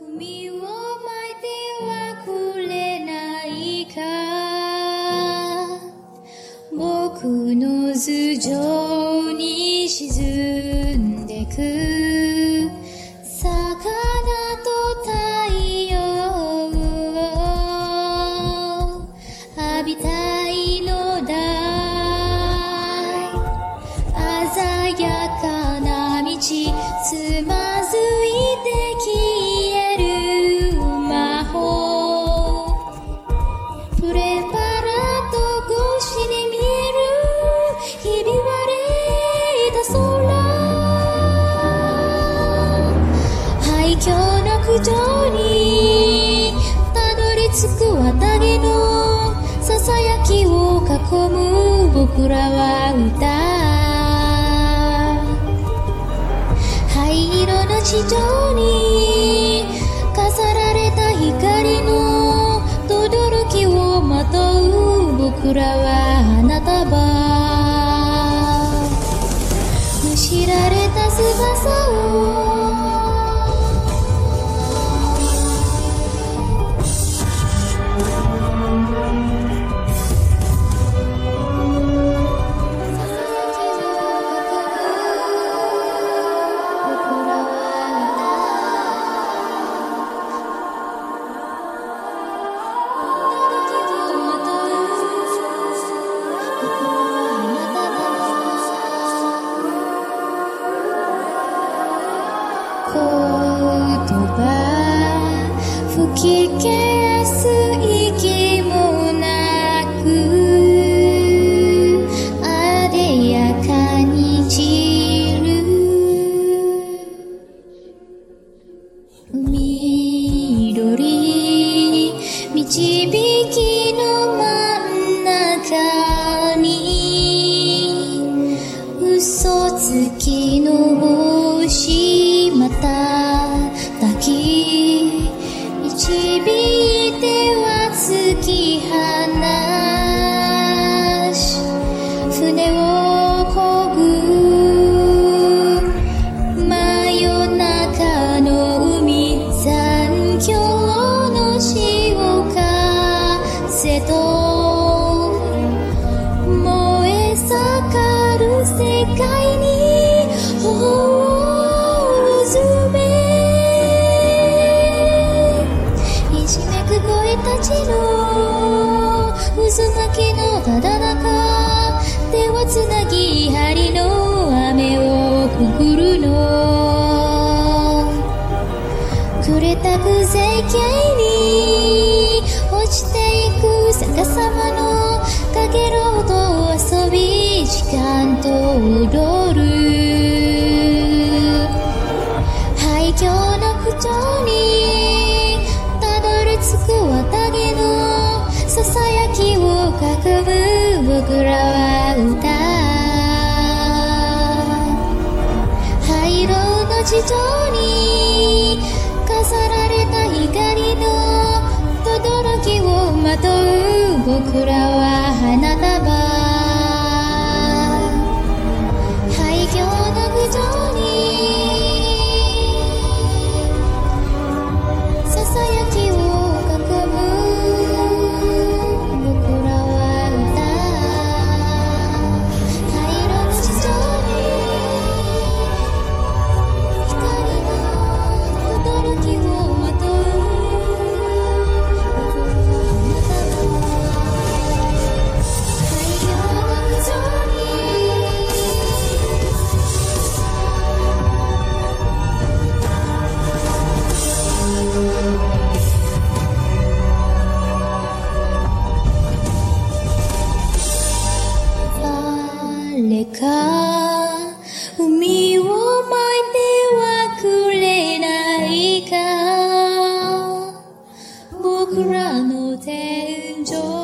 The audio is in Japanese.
海を巻いてはくれないか？僕の頭上。む僕らは歌灰色の地上に飾られた光の轟をまとう僕らは花束むしられた翼を葉吹き消す息もなくあでやかに散る。緑導る世界に頬をうずめいじめく声たちの渦巻きのただ中手をつなぎ針の雨をくぐるの。くれたく絶景に落ちていく逆さまのかけろと遊び時間と踊る廃墟の口調にたどり着く綿毛のささやきを囲む僕らは歌灰色の地上に飾られた光の轟をまとう僕らは。yo.